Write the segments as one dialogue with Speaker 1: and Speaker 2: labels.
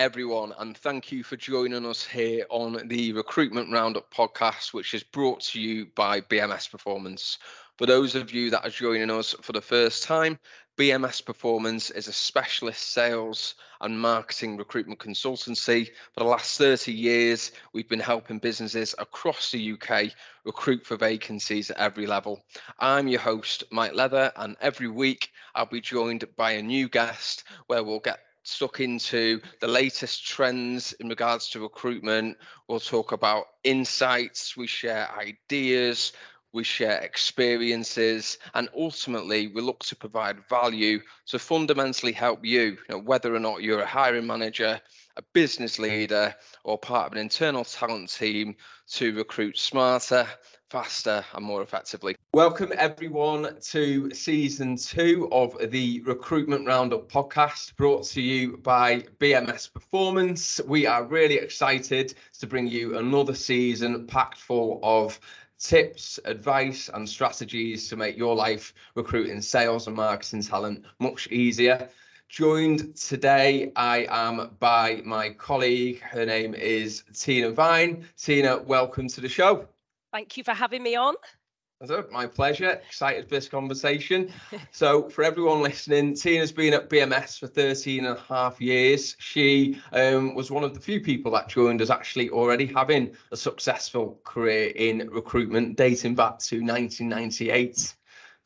Speaker 1: everyone, and thank you for joining us here on the Recruitment Roundup podcast, which is brought to you by BMS Performance. For those of you that are joining us for the first time, BMS Performance is a specialist sales and marketing recruitment consultancy. For the last 30 years, we've been helping businesses across the UK recruit for vacancies at every level. I'm your host, Mike Leather, and every week I'll be joined by a new guest where we'll get stuck into the latest trends in regards to recruitment. We'll talk about insights, we share ideas, we share experiences, and ultimately we look to provide value to fundamentally help you, you know, whether or not you're a hiring manager, a business leader, or part of an internal talent team to recruit smarter, faster, and more effectively. Welcome, everyone, to season two of the Recruitment Roundup podcast brought to you by BMS Performance. We are really excited to bring you another season packed full of tips, advice, and strategies to make your life recruiting sales and marketing talent much easier. Joined today, I am by my colleague. Her name is Tina Vine. Tina, welcome to the show.
Speaker 2: Thank you for having me on.
Speaker 1: My pleasure. Excited for this conversation. so, for everyone listening, Tina's been at BMS for 13 and a half years. She um, was one of the few people that joined us actually already having a successful career in recruitment dating back to 1998.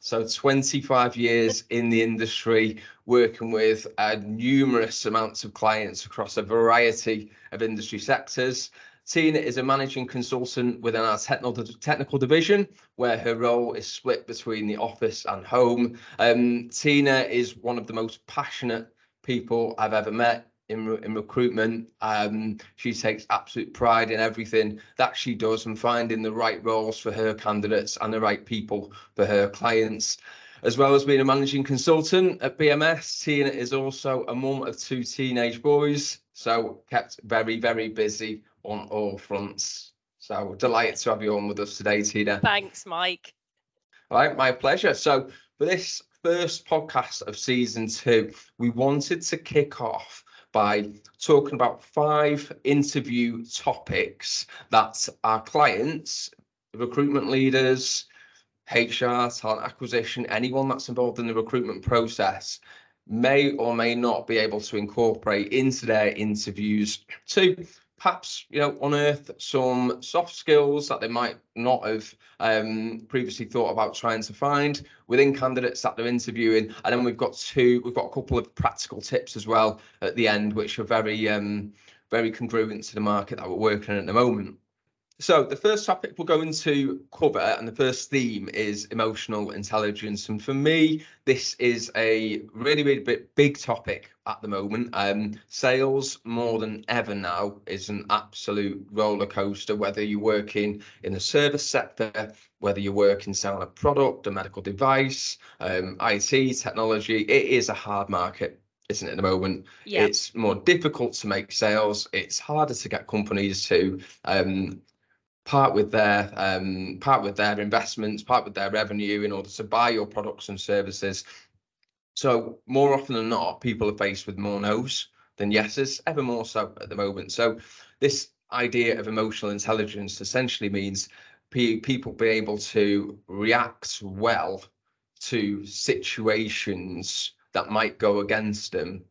Speaker 1: So, 25 years in the industry, working with uh, numerous amounts of clients across a variety of industry sectors. Tina is a managing consultant within our technical technical division, where her role is split between the office and home. Um, Tina is one of the most passionate people I've ever met in, in recruitment. Um, she takes absolute pride in everything that she does and finding the right roles for her candidates and the right people for her clients. As well as being a managing consultant at BMS, Tina is also a mum of two teenage boys, so kept very, very busy on all fronts. So delighted to have you on with us today, Tina.
Speaker 2: Thanks, Mike.
Speaker 1: All right, my pleasure. So for this first podcast of season two, we wanted to kick off by talking about five interview topics that our clients, recruitment leaders, HR, talent acquisition, anyone that's involved in the recruitment process may or may not be able to incorporate into their interviews to perhaps you know unearth some soft skills that they might not have um, previously thought about trying to find within candidates that they're interviewing. And then we've got two we've got a couple of practical tips as well at the end which are very um, very congruent to the market that we're working in at the moment so the first topic we're going to cover and the first theme is emotional intelligence. And for me, this is a really, really big, big topic at the moment. Um, sales more than ever now is an absolute roller coaster, whether you're working in the service sector, whether you're working selling a product, a medical device, um, IT, technology, it is a hard market isn't it at the moment yeah. it's more difficult to make sales it's harder to get companies to um, part with their um, part with their investments, part with their revenue in order to buy your products and services. So more often than not, people are faced with more no's than yeses, ever more so at the moment. So this idea of emotional intelligence essentially means pe- people be able to react well to situations that might go against them,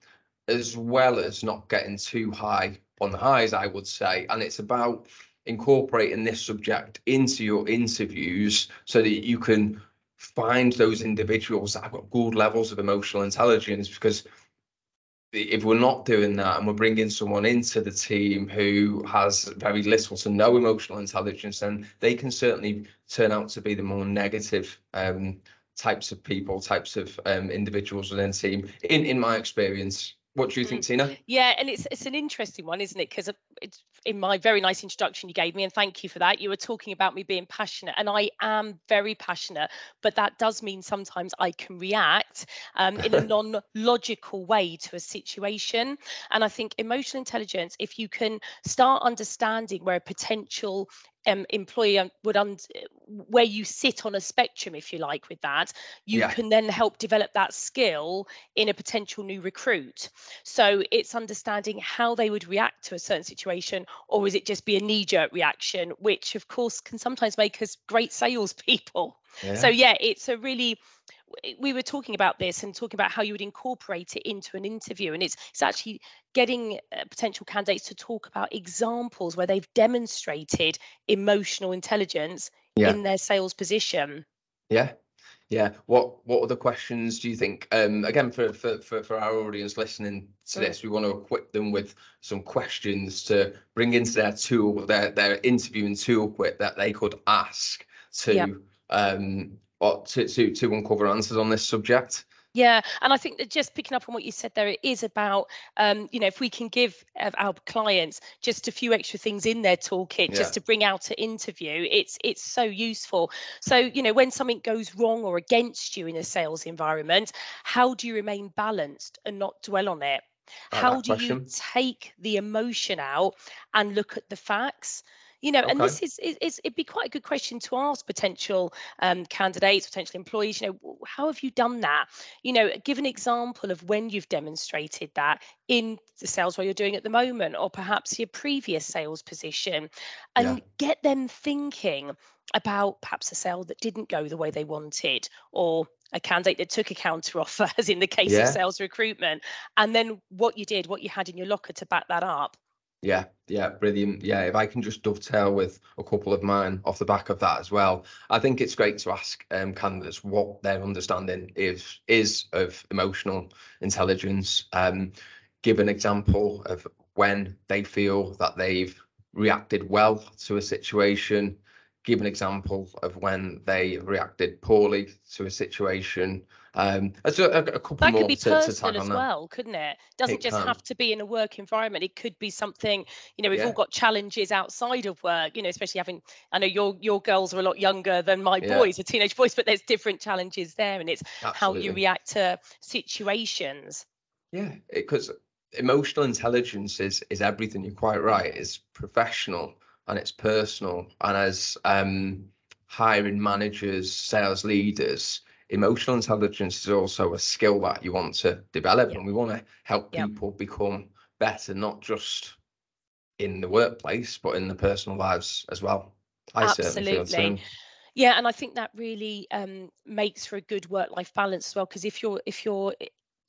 Speaker 1: as well as not getting too high on the highs, I would say. And it's about incorporating this subject into your interviews so that you can find those individuals that have got good levels of emotional intelligence because if we're not doing that and we're bringing someone into the team who has very little to no emotional intelligence then they can certainly turn out to be the more negative um, types of people types of um, individuals within the team in in my experience what do you think, mm. Tina?
Speaker 2: Yeah, and it's it's an interesting one, isn't it? Because it's in my very nice introduction you gave me, and thank you for that. You were talking about me being passionate, and I am very passionate, but that does mean sometimes I can react um, in a non-logical way to a situation. And I think emotional intelligence, if you can start understanding where a potential um, employer would un- where you sit on a spectrum if you like with that you
Speaker 1: Yeah.
Speaker 2: can then help develop that skill in a potential new recruit. So it's understanding how they would react to a certain situation or is it just be a knee jerk reaction which of course can sometimes make us great salespeople. So yeah it's a really we were talking about this and talking about how you would incorporate it into an interview and it's it's actually getting uh, potential candidates to talk about examples where they've demonstrated emotional intelligence
Speaker 1: Yeah.
Speaker 2: in their sales position
Speaker 1: Yeah, yeah. What what other questions do you think? Um, again, for for for, for our audience listening to
Speaker 2: Mm.
Speaker 1: this, we want to equip them with some questions to bring into their tool, their their interviewing toolkit that they could ask to
Speaker 2: Yep.
Speaker 1: um to to to uncover answers on this subject.
Speaker 2: Yeah, and I think that just picking up on what you said there, it is about, um, you know, if we can give uh, our clients just a few extra things in their toolkit
Speaker 1: Yeah.
Speaker 2: just to bring out to interview, it's it's so useful. So, you know, when something goes wrong or against you in a sales environment, how do you remain balanced and not dwell on it? How do you take the emotion out and look at the facts? You know, and this is, is, is it'd be quite a good question to ask potential um, candidates, potential employees. You know, how have you done that? You know, give an example of when you've demonstrated that in the sales role you're doing at the moment, or perhaps your previous sales position, and get them thinking about perhaps a sale that didn't go the way they wanted, or a candidate that took a counter offer, as in the case
Speaker 1: Yeah.
Speaker 2: of sales recruitment, and then what you did, what you had in your locker to back that up.
Speaker 1: Yeah, yeah, brilliant. Yeah, if I can just dovetail with a couple of mine off the back of that as well, I think it's great to ask um, candidates what their understanding is is of emotional intelligence. Um, give an example of when they feel that they've reacted well to a situation. Give an example of when they reacted poorly to a situation. Um, a, a couple
Speaker 2: That
Speaker 1: more
Speaker 2: could be
Speaker 1: to, to
Speaker 2: personal
Speaker 1: on
Speaker 2: as well, couldn't it? Doesn't
Speaker 1: It
Speaker 2: just
Speaker 1: can.
Speaker 2: have to be in a work environment. It could be something, you know, we've
Speaker 1: Yeah.
Speaker 2: all got challenges outside of work, you know, especially having I know your your girls are a lot younger than my
Speaker 1: Yeah.
Speaker 2: boys, are teenage boys, but there's different challenges there and it's how you react to situations.
Speaker 1: Yeah, because emotional intelligence is is everything. You're quite right. It's professional and it's personal. And as um, hiring managers, sales leaders, emotional intelligence is also a skill that you want to develop,
Speaker 2: Yeah.
Speaker 1: and we want to help
Speaker 2: Yeah.
Speaker 1: people become better, not just in the workplace, but in the personal lives as well. I certainly feel the
Speaker 2: Absolutely. Yeah, and I think that really um, makes for a good work-life balance as well. Because if you're if you're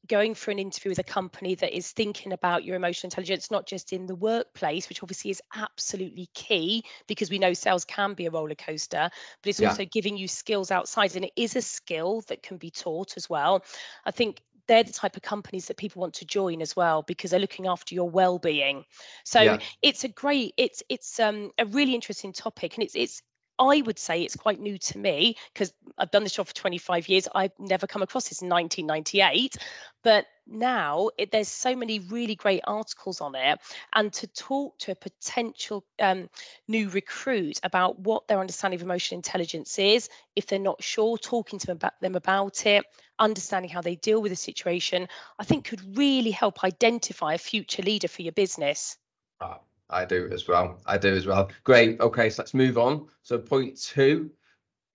Speaker 2: going for an interview with a company that is thinking about your emotional intelligence, not just in the workplace, which obviously is absolutely key, because we know sales can be a roller coaster, but it's
Speaker 1: Yeah.
Speaker 2: also giving you skills outside, and it is a skill that can be taught as well. I think they're the type of companies that people want to join as well because they're looking after your well-being. So
Speaker 1: Yeah.
Speaker 2: it's a great, it's it's um, a really interesting topic, and it's it's I would say it's quite new to me because I've done this job for 25 years. I've never come across this in 1998. But now it, there's so many really great articles on it. And to talk to a potential um, new recruit about what their understanding of emotional intelligence is, if they're not sure, talking to them about, them about it, understanding how they deal with the situation, I think could really help identify a future leader for your business.
Speaker 1: Ah, I do as well. I do as well. Great. Okay, so let's move on. So point two,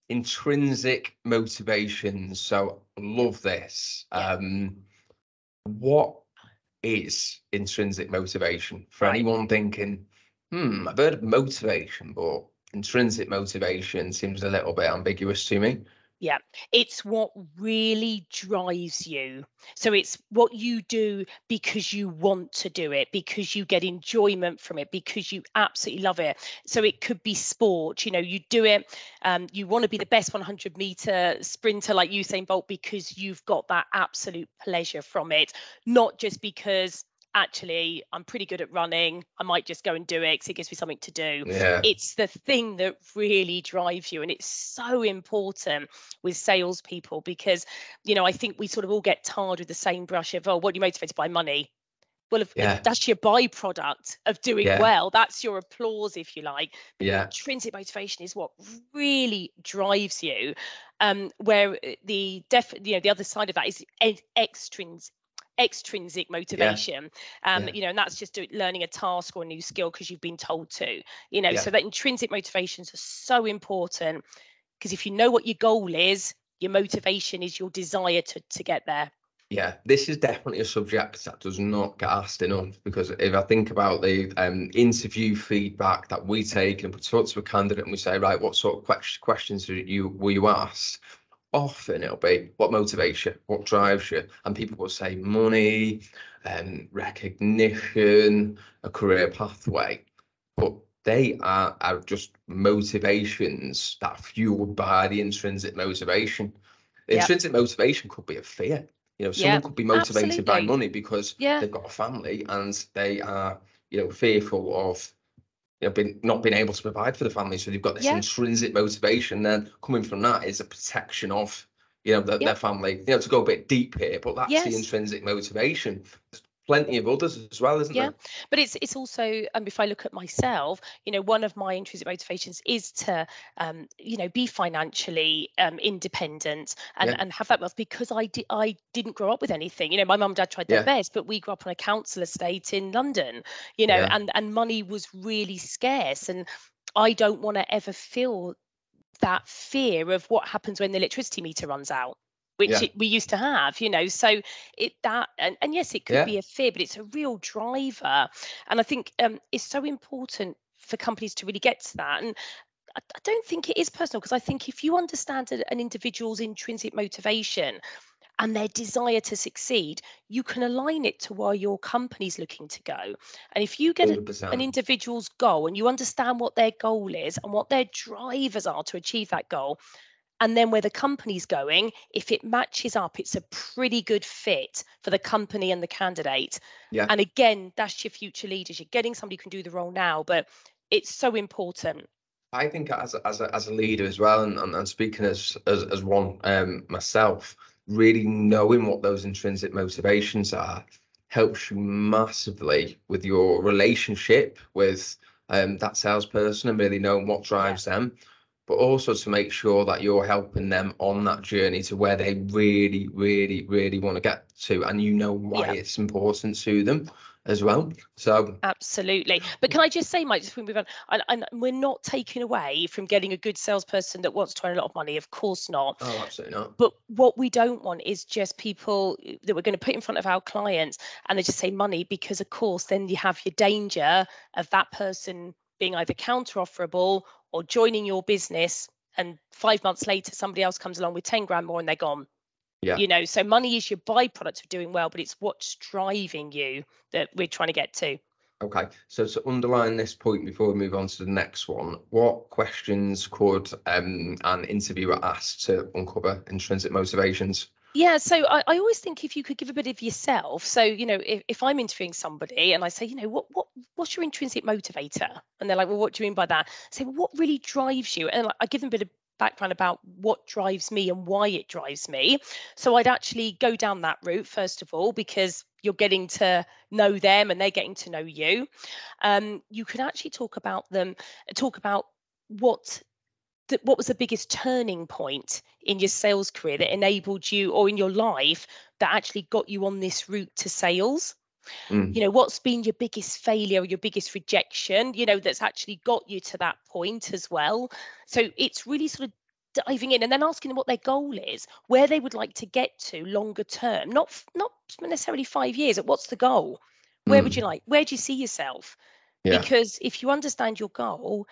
Speaker 1: intrinsic motivations. So love this. Um, what is intrinsic motivation for
Speaker 2: Right.
Speaker 1: anyone thinking, hmm, I've heard of motivation, but intrinsic motivation seems a little bit ambiguous to me.
Speaker 2: Yeah, it's what really drives you. So it's what you do because you want to do it, because you get enjoyment from it, because you absolutely love it. So it could be sport, you know, you do it, um, you want to be the best 100 meter sprinter like Usain Bolt because you've got that absolute pleasure from it, not just because actually I'm pretty good at running. I might just go and do it because it gives me something to do
Speaker 1: Yeah.
Speaker 2: it's the thing that really drives you and it's so important with salespeople because you know i think we sort of all get tarred with the same brush of oh what are you motivated by money well if, if
Speaker 1: Yeah.
Speaker 2: that's your byproduct of doing
Speaker 1: Yeah.
Speaker 2: well that's your applause if you like
Speaker 1: Yeah.
Speaker 2: intrinsic motivation is what really drives you um where uh, the def you know the other side of that is e- extrinsic extrinsic motivation um
Speaker 1: Yeah.
Speaker 2: you know and that's just do, learning a task or a new skill because you've been told to you know
Speaker 1: Yeah.
Speaker 2: so that intrinsic motivations are so important because if you know what your goal is, your motivation is your desire to to get there.
Speaker 1: Yeah, this is definitely a subject that does not get asked enough because if I think about the um, interview feedback that we take and we talk to a candidate and we say, right, what sort of questions were you were you asked? Often it'll be what motivates you, what drives you, and people will say money, and um, recognition, a career pathway, but they are, are just motivations that are fueled by the intrinsic motivation. The yep. intrinsic motivation could be a fear you know, someone yeah, could be motivated absolutely. by money because yeah. they've got a family and they are, you know, fearful of you know, being, not being able to provide for the family. So they've got this yeah. intrinsic motivation. Then coming from that is a protection of, you know, the, yeah. their family. You know, to go a bit deep here, but that's yes. the intrinsic motivation plenty of others as well, isn't
Speaker 2: yeah.
Speaker 1: there?
Speaker 2: But it's it's also, um, if I look at myself, you know, one of my intrinsic motivations is to, um, you know, be financially um, independent and, yeah. and have that wealth because I did I didn't grow up with anything. You know, my mum and dad tried their yeah. best, but we grew up on a council estate in London. You know, and and money was really scarce, and I don't want to ever feel that fear of what happens when the electricity meter runs out which yeah. it, we used to have you know so it that and, and yes it could yeah. be a fear but it's a real driver and i think um, it's so important for companies to really get to that and I, I don't think it is personal because I think if you understand an individual's intrinsic motivation and their desire to succeed, you can align it to where your company's looking to go. And if you get a, an individual's goal and you understand what their goal is and what their drivers are to achieve that goal, and then where the company's going if it matches up it's a pretty good fit for the company and the candidate yeah. and again that's your future leaders you're getting somebody who can do the role now but it's so important
Speaker 1: i think as a, as a, as a leader as well and, and, and speaking as, as as one um myself really knowing what those intrinsic motivations are helps you massively with your relationship with um, that salesperson and really knowing what drives yeah. them but also to make sure that you're helping them on that journey to where they really, really, really want to get to, and you know why yeah. it's important to them as well. So
Speaker 2: absolutely. But can I just say, Mike, just we move on, and, and, we're not taking away from getting a good salesperson that wants to earn a lot of money. Of course not.
Speaker 1: Oh, absolutely not.
Speaker 2: But what we don't want is just people that we're going to put in front of our clients and they just say money because, of course, then you have your danger of that person being either counter offerable or joining your business and five months later somebody else comes along with 10 grand more and they're gone. Yeah. You know so money is your byproduct of doing well but it's what's driving you that we're trying to get to.
Speaker 1: Okay so to underline this point before we move on to the next one what questions could um, an interviewer ask to uncover intrinsic motivations
Speaker 2: yeah, so I, I always think if you could give a bit of yourself. So, you know, if, if I'm interviewing somebody and I say, you know, what what what's your intrinsic motivator? And they're like, well, what do you mean by that? I say, well, what really drives you? And I give them a bit of background about what drives me and why it drives me. So I'd actually go down that route first of all because you're getting to know them and they're getting to know you. Um, you can actually talk about them, talk about what what was the biggest turning point in your sales career that enabled you or in your life that actually got you on this route to sales mm. you know what's been your biggest failure or your biggest rejection you know that's actually got you to that point as well so it's really sort of diving in and then asking them what their goal is where they would like to get to longer term not not necessarily five years but what's the goal where mm. would you like where do you see yourself yeah. because if you understand your goal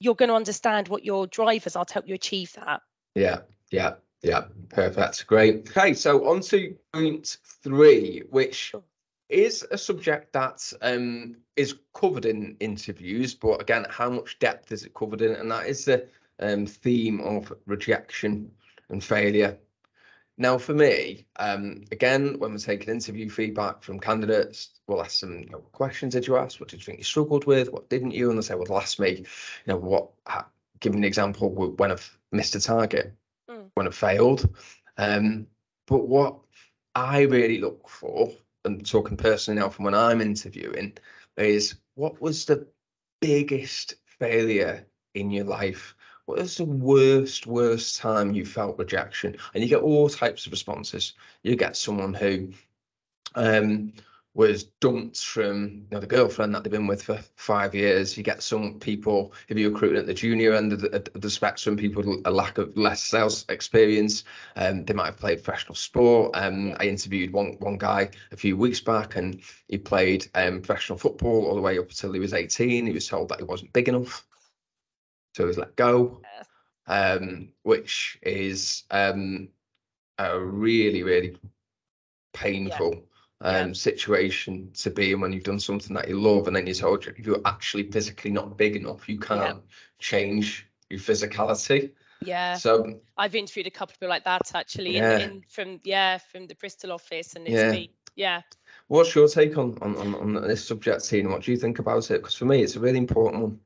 Speaker 2: you're going to understand what your drivers are to help you achieve that.
Speaker 1: Yeah, yeah, yeah. Perfect. Great. Okay, so on to point three, which is a subject that um, is covered in interviews, but again, how much depth is it covered in? And that is the um, theme of rejection and failure. Now, for me, um, again, when we're taking interview feedback from candidates, we'll ask them, you know, what questions did you ask? What did you think you struggled with? What didn't you? And they say, well, they'll ask me, you know, what, give me an example when I've missed a target, mm. when I've failed. Um, but what I really look for, and talking personally now from when I'm interviewing, is what was the biggest failure in your life? What is the worst, worst time you felt rejection? And you get all types of responses. You get someone who um, was dumped from you know, the girlfriend that they've been with for five years. You get some people, if you're recruiting at the junior end of the, of the spectrum, people with a lack of less sales experience. Um, they might have played professional sport. Um, I interviewed one one guy a few weeks back, and he played um, professional football all the way up until he was 18. He was told that he wasn't big enough, so he was let go, um, which is um, a really really painful um,
Speaker 2: Yeah.
Speaker 1: situation to be in when you've done something that you love and then you're told you- you're actually physically not big enough. You can't change your physicality.
Speaker 2: Yeah.
Speaker 1: So
Speaker 2: I've interviewed a couple of people like that actually
Speaker 1: Yeah.
Speaker 2: in, in from yeah from the Bristol office and it's
Speaker 1: Yeah.
Speaker 2: been yeah
Speaker 1: what's your take on, on, on, on this subject, Tina? What do you think about it? Because for me, it's a really important one.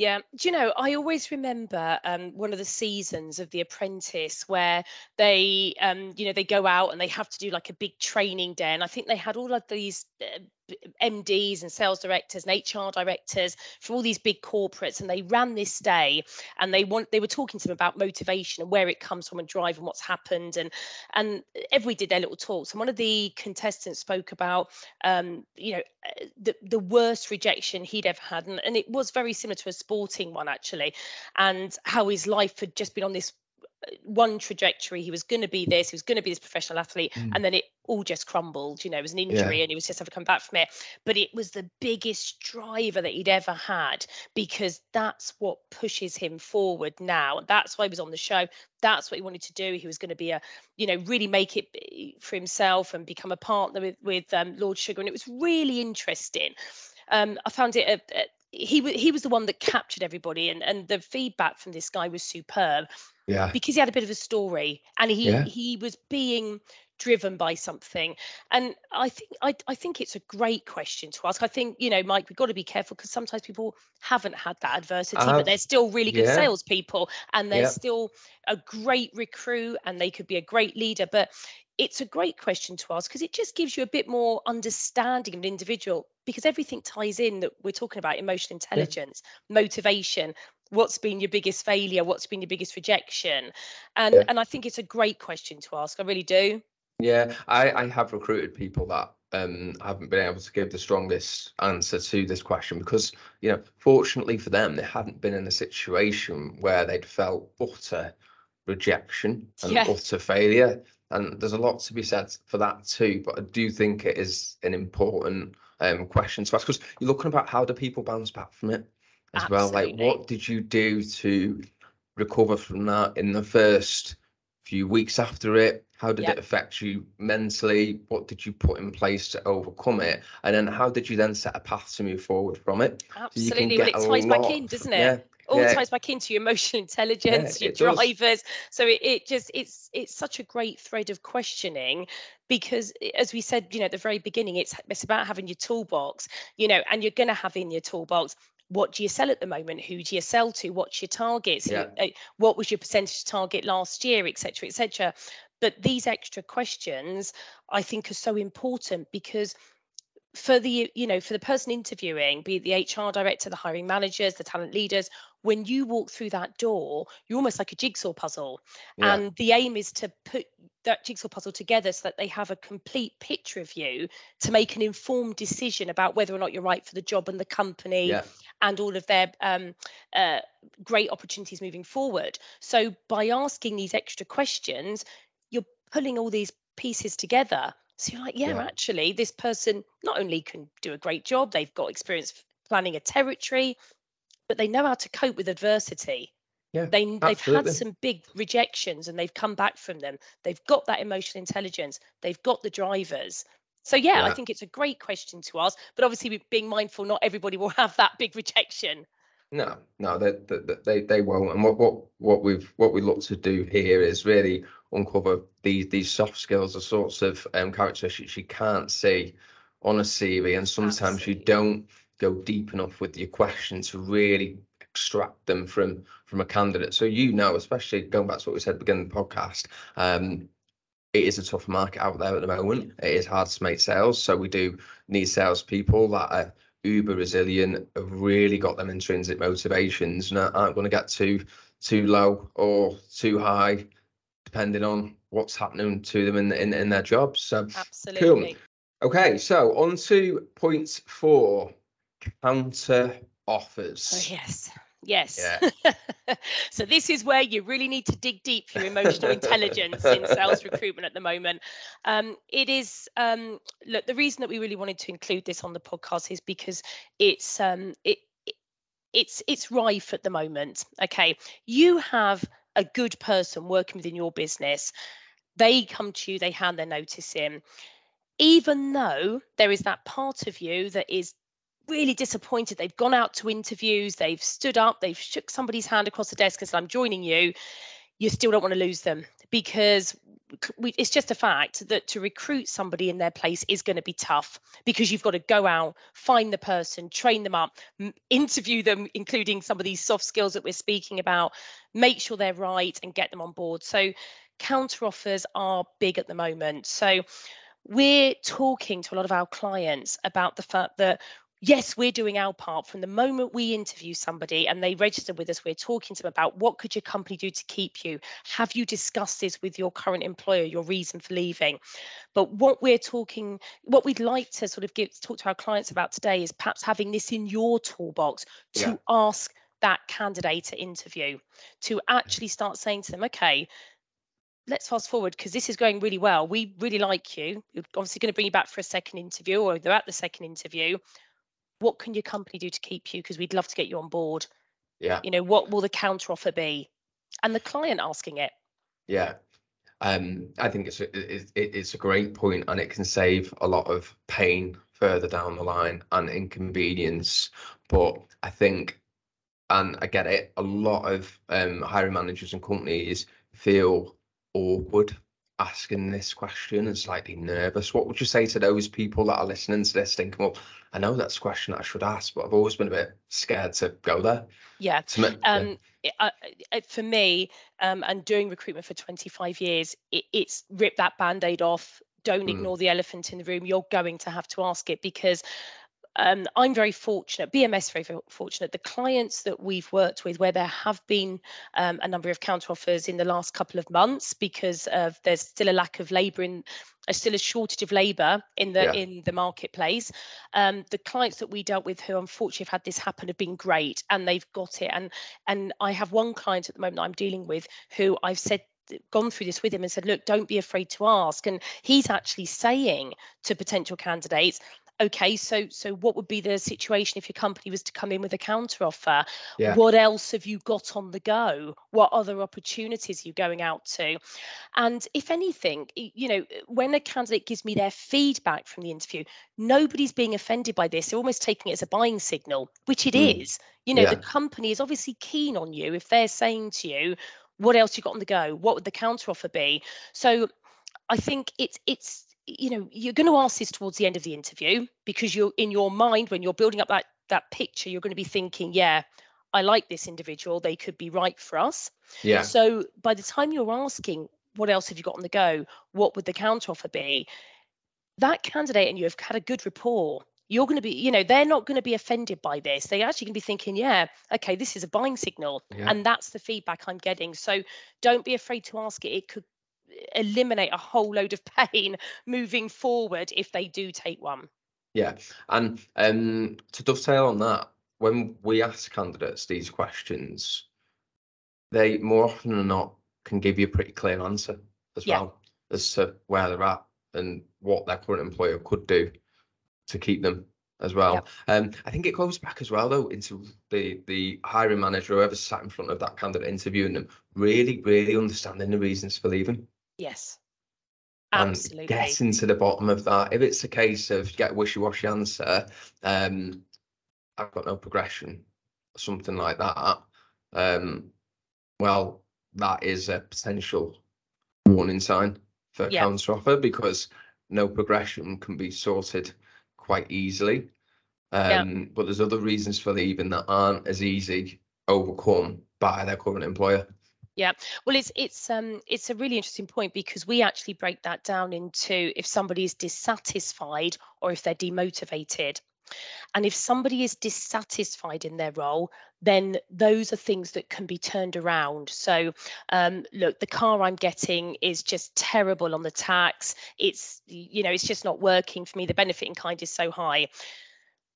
Speaker 2: Yeah, do you know, I always remember um, one of the seasons of The Apprentice where they, um, you know, they go out and they have to do like a big training day. And I think they had all of these uh, MDs and sales directors and HR directors for all these big corporates. And they ran this day and they want, they were talking to them about motivation and where it comes from and drive and what's happened. And, and everybody did their little talks. And one of the contestants spoke about, um, you know, uh, the, the worst rejection he'd ever had. And, and it was very similar to a sporting one, actually, and how his life had just been on this one trajectory. He was going to be this, he was going to be this professional athlete,
Speaker 1: Mm.
Speaker 2: and then it all just crumbled. You know, it was an injury and he was just having to come back from it. But it was the biggest driver that he'd ever had because that's what pushes him forward now. That's why he was on the show. That's what he wanted to do. He was going to be a, you know, really make it for himself and become a partner with with um, Lord Sugar. And it was really interesting. Um, I found it a, a he he was the one that captured everybody and and the feedback from this guy was superb
Speaker 1: Yeah.
Speaker 2: because he had a bit of a story and he
Speaker 1: Yeah.
Speaker 2: he was being driven by something and i think I, I think it's a great question to ask i think you know mike we've got to be careful because sometimes people haven't had that adversity
Speaker 1: have.
Speaker 2: but they're still really good
Speaker 1: Yeah.
Speaker 2: salespeople and they're
Speaker 1: Yeah.
Speaker 2: still a great recruit and they could be a great leader but it's a great question to ask because it just gives you a bit more understanding of an individual because everything ties in that we're talking about emotional intelligence motivation what's been your biggest failure what's been your biggest rejection and
Speaker 1: Yeah.
Speaker 2: and i think it's a great question to ask i really do
Speaker 1: Yeah, I, I have recruited people that um haven't been able to give the strongest answer to this question because you know fortunately for them they hadn't been in a situation where they'd felt utter rejection and
Speaker 2: Yeah.
Speaker 1: utter failure and there's a lot to be said for that too but I do think it is an important um question to ask because you're looking about how do people bounce back from it as well? Like what did you do to recover from that in the first few weeks after it? How did
Speaker 2: Yeah.
Speaker 1: it affect you mentally? What did you put in place to overcome it? And then how did you then set a path to move forward from it? So you can
Speaker 2: absolutely well it ties back in doesn't it?
Speaker 1: Yeah
Speaker 2: all
Speaker 1: yeah.
Speaker 2: ties back into your emotional intelligence your
Speaker 1: it does.
Speaker 2: drivers. So it, it just it's it's such a great thread of questioning because as we said you know at the very beginning it's it's about having your toolbox you know and you're going to have in your toolbox what do you sell at the moment? Who do you sell to? What's your targets?
Speaker 1: Yeah.
Speaker 2: uh, what was your percentage target last year? Etc etc but these extra questions i think are so important because for the you know for the person interviewing be it the hr director the hiring managers the talent leaders when you walk through that door you're almost like a jigsaw puzzle
Speaker 1: yeah
Speaker 2: and the aim is to put that jigsaw puzzle together so that they have a complete picture of you to make an informed decision about whether or not you're right for the job and the company
Speaker 1: yeah
Speaker 2: and all of their um, uh, great opportunities moving forward. So by asking these extra questions, you're pulling all these pieces together. So you're like, yeah,
Speaker 1: Yeah.
Speaker 2: actually, this person not only can do a great job, they've got experience planning a territory, but they know how to cope with adversity.
Speaker 1: Yeah,
Speaker 2: They, they've had some big rejections and they've come back from them. They've got that emotional intelligence. They've got the drivers. So yeah, I think it's a great question to ask, but obviously being mindful, not everybody will have that big rejection.
Speaker 1: No, no, they, they they they won't. And what what what we've what we look to do here is really uncover these these soft skills, the sorts of um, characteristics you can't see on a CV, and sometimes you don't go deep enough with your questions to really extract them from from a candidate. So you know, especially going back to what we said at the beginning of the podcast, um, it is a tough market out there at the moment. It is hard to make sales, so we do need salespeople that are uber resilient, have really got them intrinsic motivations, and aren't going to get too too low or too high, depending on what's happening to them in in, in their jobs. So
Speaker 2: Absolutely.
Speaker 1: Okay, so on to point four, counter offers.
Speaker 2: Oh, yes. Yes.
Speaker 1: Yeah.
Speaker 2: so this is where you really need to dig deep for your emotional intelligence in sales recruitment at the moment. Um, it is um, look the reason that we really wanted to include this on the podcast is because it's um, it, it it's it's rife at the moment. Okay, you have a good person working within your business. They come to you, they hand their notice in. Even though there is that part of you that is really disappointed. They've gone out to interviews, they've stood up, they've shook somebody's hand across the desk and said, I'm joining you. You still don't want to lose them because we, it's just a fact that to recruit somebody in their place is going to be tough because you've got to go out, find the person, train them up, interview them, including some of these soft skills that we're speaking about, make sure they're right and get them on board. So, counter offers are big at the moment. So, we're talking to a lot of our clients about the fact that yes, we're doing our part from the moment we interview somebody and they register with us, we're talking to them about what could your company do to keep you? Have you discussed this with your current employer, your reason for leaving? But what we're talking, what we'd like to sort of give talk to our clients about today is perhaps having this in your toolbox to yeah. ask that candidate at interview, to actually start saying to them, okay, let's fast forward because this is going really well. We really like you. We're obviously going to bring you back for a second interview, or they're at the second interview what can your company do to keep you? Because we'd love to get you on board.
Speaker 1: Yeah.
Speaker 2: You know what will the counter offer be? And the client asking it.
Speaker 1: Yeah. Um i think it's a, it, it's a great point and it can save a lot of pain further down the line and inconvenience. But i think and i get it a lot of um hiring managers and companies feel awkward asking this question and slightly nervous, what would you say to those people that are listening to this thinking, well, I know that's a question I should ask, but I've always been a bit scared to go there?
Speaker 2: Yeah. um, yeah. Uh, for me, um, and doing recruitment for 25 years, it, it's rip that band aid off. Don't mm. ignore the elephant in the room. You're going to have to ask it because um, I'm very fortunate, BMS very, fortunate. The clients that we've worked with, where there have been um, a number of counteroffers in the last couple of months, because of there's still a lack of labour in, there's still a shortage of labour in the yeah. in the marketplace. Um, the clients that we dealt with, who unfortunately have had this happen, have been great, and they've got it. And and I have one client at the moment I'm dealing with who I've said gone through this with him and said, look, don't be afraid to ask. And he's actually saying to potential candidates, okay so so what would be the situation if your company was to come in with a counter offer yeah. what else have you got on the go what other opportunities are you going out to and if anything you know when a candidate gives me their feedback from the interview nobody's being offended by this they're almost taking it as a buying signal which it mm. is. you know yeah. the company is obviously keen on you if they're saying to you what else you got on the go what would the counter offer be so i think it's it's you know you're going to ask this towards the end of the interview because you're in your mind when you're building up that that picture you're going to be thinking yeah i like this individual. They could be right for us.
Speaker 1: Yeah.
Speaker 2: So by the time you're asking what else have you got on the go? What would the counter offer be? That candidate and you have had a good rapport. You're going to be you know they're not going to be offended by this. They actually going to be thinking yeah okay this is a buying signal. Yeah. and that's the feedback i'm getting. So don't be afraid to ask it. It could eliminate a whole load of pain moving forward if they do take one.
Speaker 1: Yeah, and um, to dovetail on that, when we ask candidates these questions, they more often than not can give you a pretty clear answer as yeah. well as to where they're at and what their current employer could do to keep them as well. Um, I think it goes back as well though into the the hiring manager, whoever sat in front of that candidate interviewing them, really, really understanding the reasons for leaving.
Speaker 2: Yes.
Speaker 1: Absolutely. And getting to the bottom of that. If it's a case of get a wishy-washy answer, um, I've got no progression, something like that. Um, well, that is a potential warning sign for yeah. counter offer because no progression can be sorted quite easily. Um, yeah. But there's other reasons for leaving that aren't as easy overcome by their current employer.
Speaker 2: Yeah, well, it's it's um it's a really interesting point because we actually break that down into if somebody is dissatisfied or if they're demotivated. And if somebody is dissatisfied in their role, then those are things that can be turned around. So, um, look, the car I'm getting is just terrible on the tax. It's, you know, it's just not working for me. The benefit in kind is so high.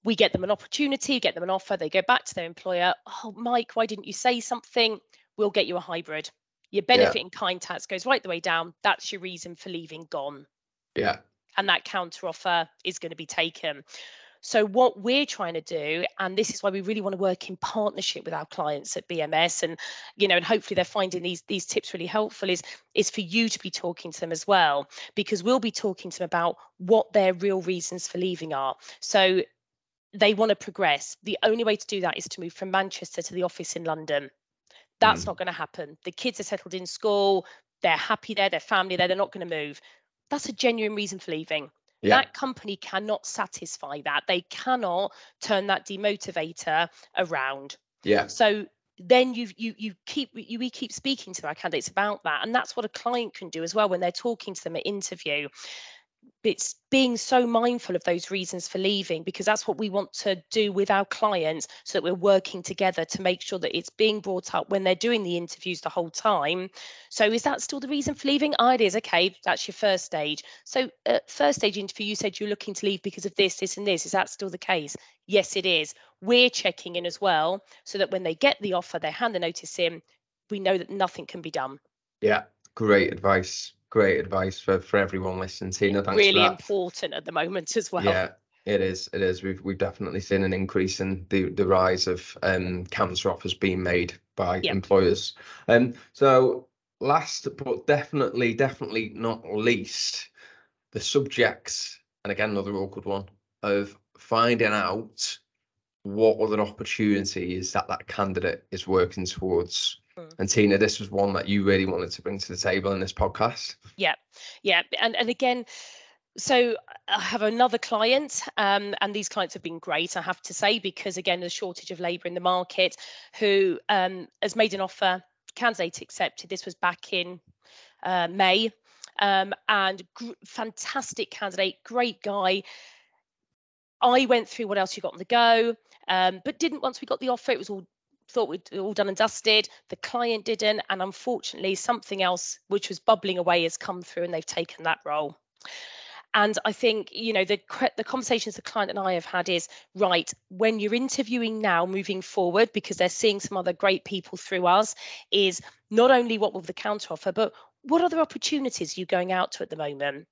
Speaker 2: We get them an opportunity, get them an offer. They go back to their employer. Oh, Mike, why didn't you say something? We'll get you a hybrid. Your benefit yeah. in kind tax goes right the way down. That's your reason for leaving gone.
Speaker 1: Yeah.
Speaker 2: And that counter offer is going to be taken. So what we're trying to do, and this is why we really want to work in partnership with our clients at BMS, and you know, and hopefully they're finding these these tips really helpful, is is for you to be talking to them as well, because we'll be talking to them about what their real reasons for leaving are. So they want to progress. The only way to do that is to move from Manchester to the office in London. That's mm. not going to happen. The kids are settled in school, they're happy there, their family there, they're not going to move. That's a genuine reason for leaving. Yeah. That company cannot satisfy that. They cannot turn that demotivator around.
Speaker 1: Yeah.
Speaker 2: So then you you you keep you we keep speaking to our candidates about that, and that's what a client can do as well when they're talking to them at interview it's being so mindful of those reasons for leaving because that's what we want to do with our clients so that we're working together to make sure that it's being brought up when they're doing the interviews the whole time. So is that still the reason for leaving? It is. Okay that's your first stage. So uh, first stage interview you said you're looking to leave because of this this and this. Is that still the case? Yes it is. We're checking in as well so that when they get the offer they hand the notice in we know that nothing can be done.
Speaker 1: Yeah great advice great advice for, for everyone listening. Tina, thanks
Speaker 2: really important at the moment as well.
Speaker 1: Yeah, it is. It is. We've we've definitely seen an increase in the the rise of um counter offers being made by yep. employers. And um, so last but definitely definitely not least, the subjects and again another awkward one of finding out what other opportunities that that candidate is working towards. And Tina, this was one that you really wanted to bring to the table in this podcast.
Speaker 2: Yeah, yeah, and and again, so I have another client, um, and these clients have been great, I have to say, because again, the shortage of labour in the market, who um, has made an offer, candidate accepted. This was back in uh, May, um, and gr- fantastic candidate, great guy. I went through what else you got on the go, um, but didn't once we got the offer. It was all thought we'd all done and dusted. The client didn't, and unfortunately, something else which was bubbling away has come through, and they've taken that role. And I think you know the the conversations the client and I have had is right when you're interviewing now, moving forward, because they're seeing some other great people through us, is not only what will the counter offer, but what other opportunities are you going out to at the moment?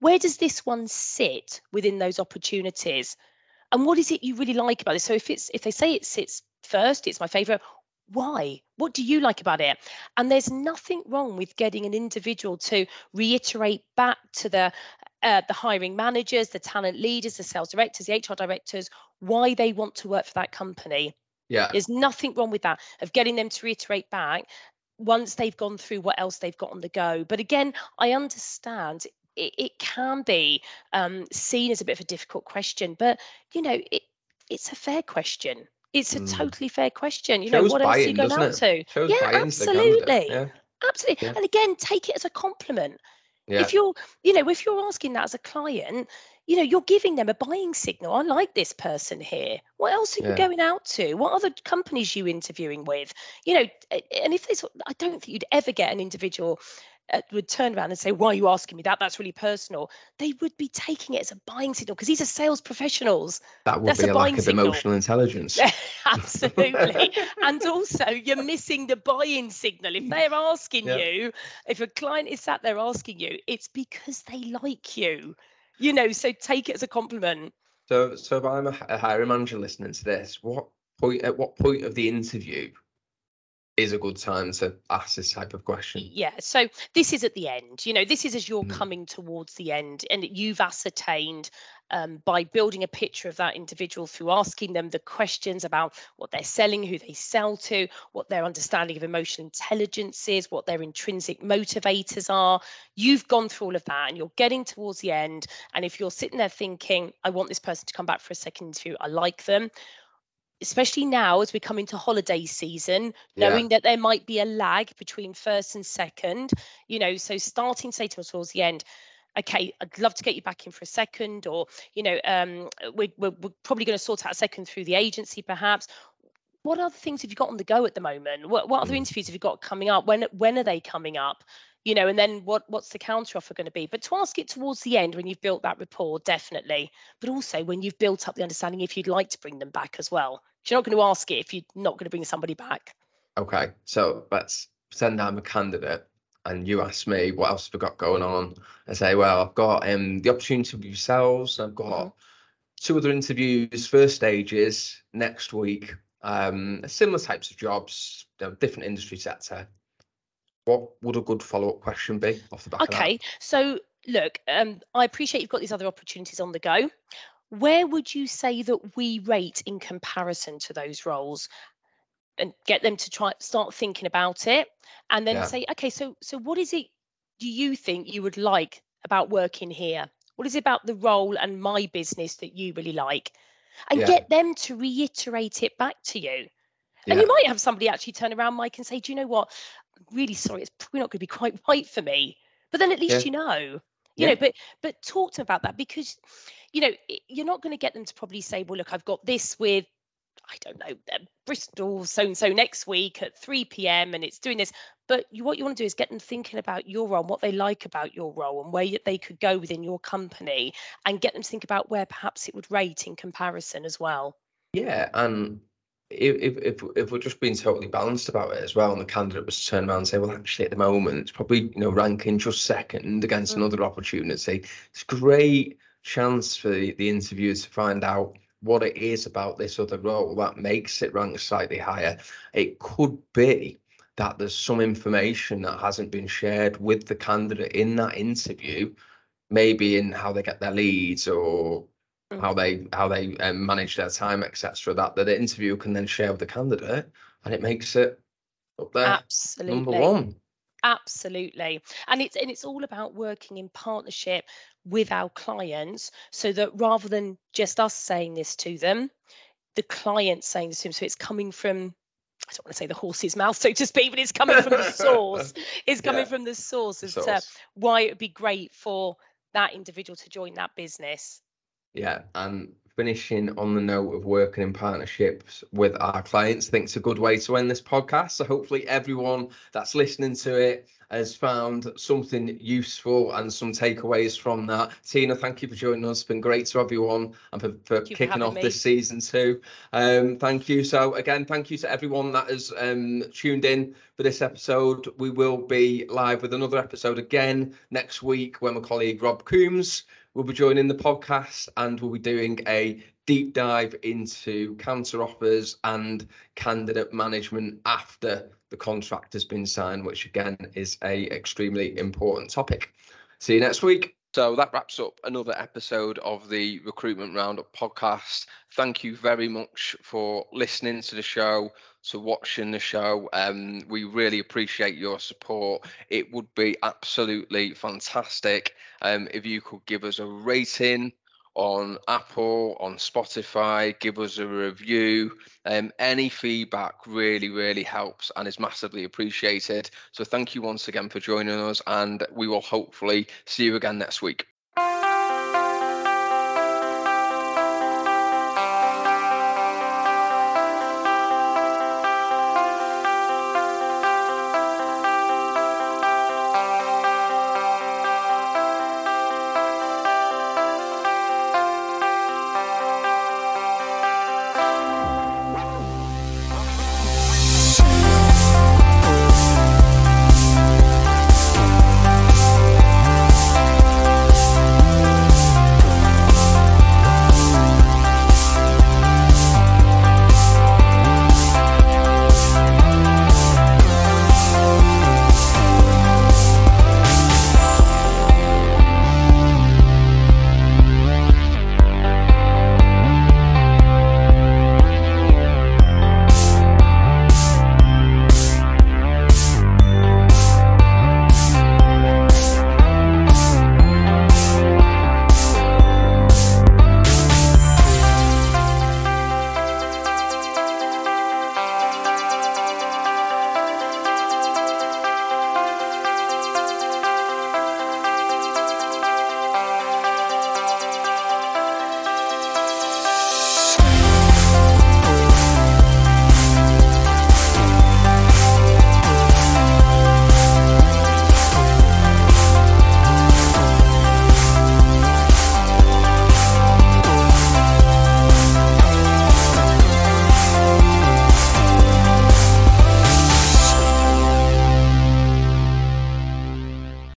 Speaker 2: Where does this one sit within those opportunities? and what is it you really like about this so if it's if they say it sits first, it's my favorite. Why? What do you like about it? And there's nothing wrong with getting an individual to reiterate back to the uh, the hiring managers, the talent leaders, the sales directors, the HR directors, why they want to work for that company.
Speaker 1: Yeah.
Speaker 2: There's nothing wrong with that, of getting them to reiterate back once they've gone through what else they've got on the go. But again, I understand it, it can be um, seen as a bit of a difficult question, but you know, it, it's a fair question. It's a mm. totally fair question. You know, what else are you going out to?
Speaker 1: Shows
Speaker 2: yeah, absolutely. Yeah. Absolutely. Yeah. And again, take it as a compliment. Yeah. If you're, you know, if you're asking that as a client, you know, you're giving them a buying signal. I like this person here. What else are yeah. you going out to? What other companies you interviewing with? You know, and if this, I don't think you'd ever get an individual Uh, would turn around and say, "Why are you asking me that? That's really personal." They would be taking it as a buying signal because these are sales professionals.
Speaker 1: That would That's be a, a lack of signal. emotional intelligence.
Speaker 2: Absolutely, and also you're missing the buying signal. If they're asking yeah. you, if a client is sat there asking you, it's because they like you. You know, so take it as a compliment.
Speaker 1: So, so if I'm a, a hiring manager listening to this, what point at what point of the interview is a good time to ask this type of question.
Speaker 2: Yeah. So this is at the end. You know, this is as you're mm. coming towards the end, and you've ascertained um, by building a picture of that individual through asking them the questions about what they're selling, who they sell to, what their understanding of emotional intelligence is, what their intrinsic motivators are. You've gone through all of that, and you're getting towards the end. And if you're sitting there thinking, "I want this person to come back for a second interview. I like them," especially now as we come into holiday season, knowing yeah. that there might be a lag between first and second, you know, so starting say towards the end, okay, I'd love to get you back in for a second, or you know, um, we, we're, we're probably going to sort out a second through the agency, perhaps. What other things have you got on the go at the moment? What, what other
Speaker 1: Mm.
Speaker 2: interviews have you got coming up? When when are they coming up? You know, and then what what's the counter offer going to be? But to ask it towards the end when you've built that rapport, definitely. But also when you've built up the understanding if you'd like to bring them back as well. You're not going to ask it if you're not going to bring somebody back.
Speaker 1: Okay, so let's pretend I'm a candidate and you ask me what else have I got going on. I say, well, I've got um the opportunity with yourselves. I've got two other interviews, first stages next week. Um, similar types of jobs, you know, different industry sector. What would a good follow-up question be off the back of that?
Speaker 2: Okay, so look, um, I appreciate you've got these other opportunities on the go. Where would you say that we rate in comparison to those roles? And get them to try start thinking about it, and then
Speaker 1: Yeah.
Speaker 2: say, okay, so so what is it do you think you would like about working here? What is it about the role and my business that you really like? And
Speaker 1: Yeah.
Speaker 2: get them to reiterate it back to you. And
Speaker 1: Yeah.
Speaker 2: you might have somebody actually turn around, Mike, and say, Do you know what? Really sorry, it's probably not going to be quite right for me. But then at least
Speaker 1: Yeah.
Speaker 2: you know. You
Speaker 1: Yeah.
Speaker 2: know, but but talk to them about that because you know, you're not going to get them to probably say, Well, look, I've got this with I don't know, uh, Bristol so and so next week at 3 p.m. and it's doing this. But you, what you want to do is get them thinking about your role, and what they like about your role, and where you- they could go within your company, and get them to think about where perhaps it would rate in comparison as well.
Speaker 1: Yeah, and if, if if if we're just being totally balanced about it as well, and the candidate was to turn around and say, well, actually, at the moment, it's probably you know ranking just second against
Speaker 2: Mm.
Speaker 1: another opportunity. It's a great chance for the, the interviewer to find out what it is about this other role that makes it rank slightly higher. It could be that there's some information that hasn't been shared with the candidate in that interview, maybe in how they get their leads or
Speaker 2: Mm.
Speaker 1: how they how they um, manage their time, etc. That that the interviewer can then share with the candidate, and it makes it up there
Speaker 2: Absolutely.
Speaker 1: number one.
Speaker 2: Absolutely. And it's and it's all about working in partnership with our clients so that rather than just us saying this to them, the client saying this to them. So it's coming from I don't want to say the horse's mouth, so to speak, but it's coming from the source. It's coming
Speaker 1: Yeah.
Speaker 2: from the source as to why it would be great for that individual to join that business.
Speaker 1: Yeah, and finishing on the note of working in partnerships with our clients, I think it's a good way to end this podcast. So hopefully everyone that's listening to it has found something useful and some takeaways from that. Tina, thank you for joining us. It's been great to have you on and for, for kicking off
Speaker 2: me.
Speaker 1: this season too. Um, thank you. So again, thank you to everyone that has um, tuned in for this episode. We will be live with another episode again next week when my colleague Rob Coombs will be joining the podcast and we'll be doing a deep dive into counter offers and candidate management after the contract has been signed, which again is a extremely important topic. See you next week. So that wraps up another episode of the Recruitment Roundup podcast. Thank you very much for listening to the show, to watching the show. Um, we really appreciate your support. It would be absolutely fantastic um, if you could give us a rating on Apple, on Spotify, give us a review. Um, any feedback really, really helps and is massively appreciated. So thank you once again for joining us, and we will hopefully see you again next week.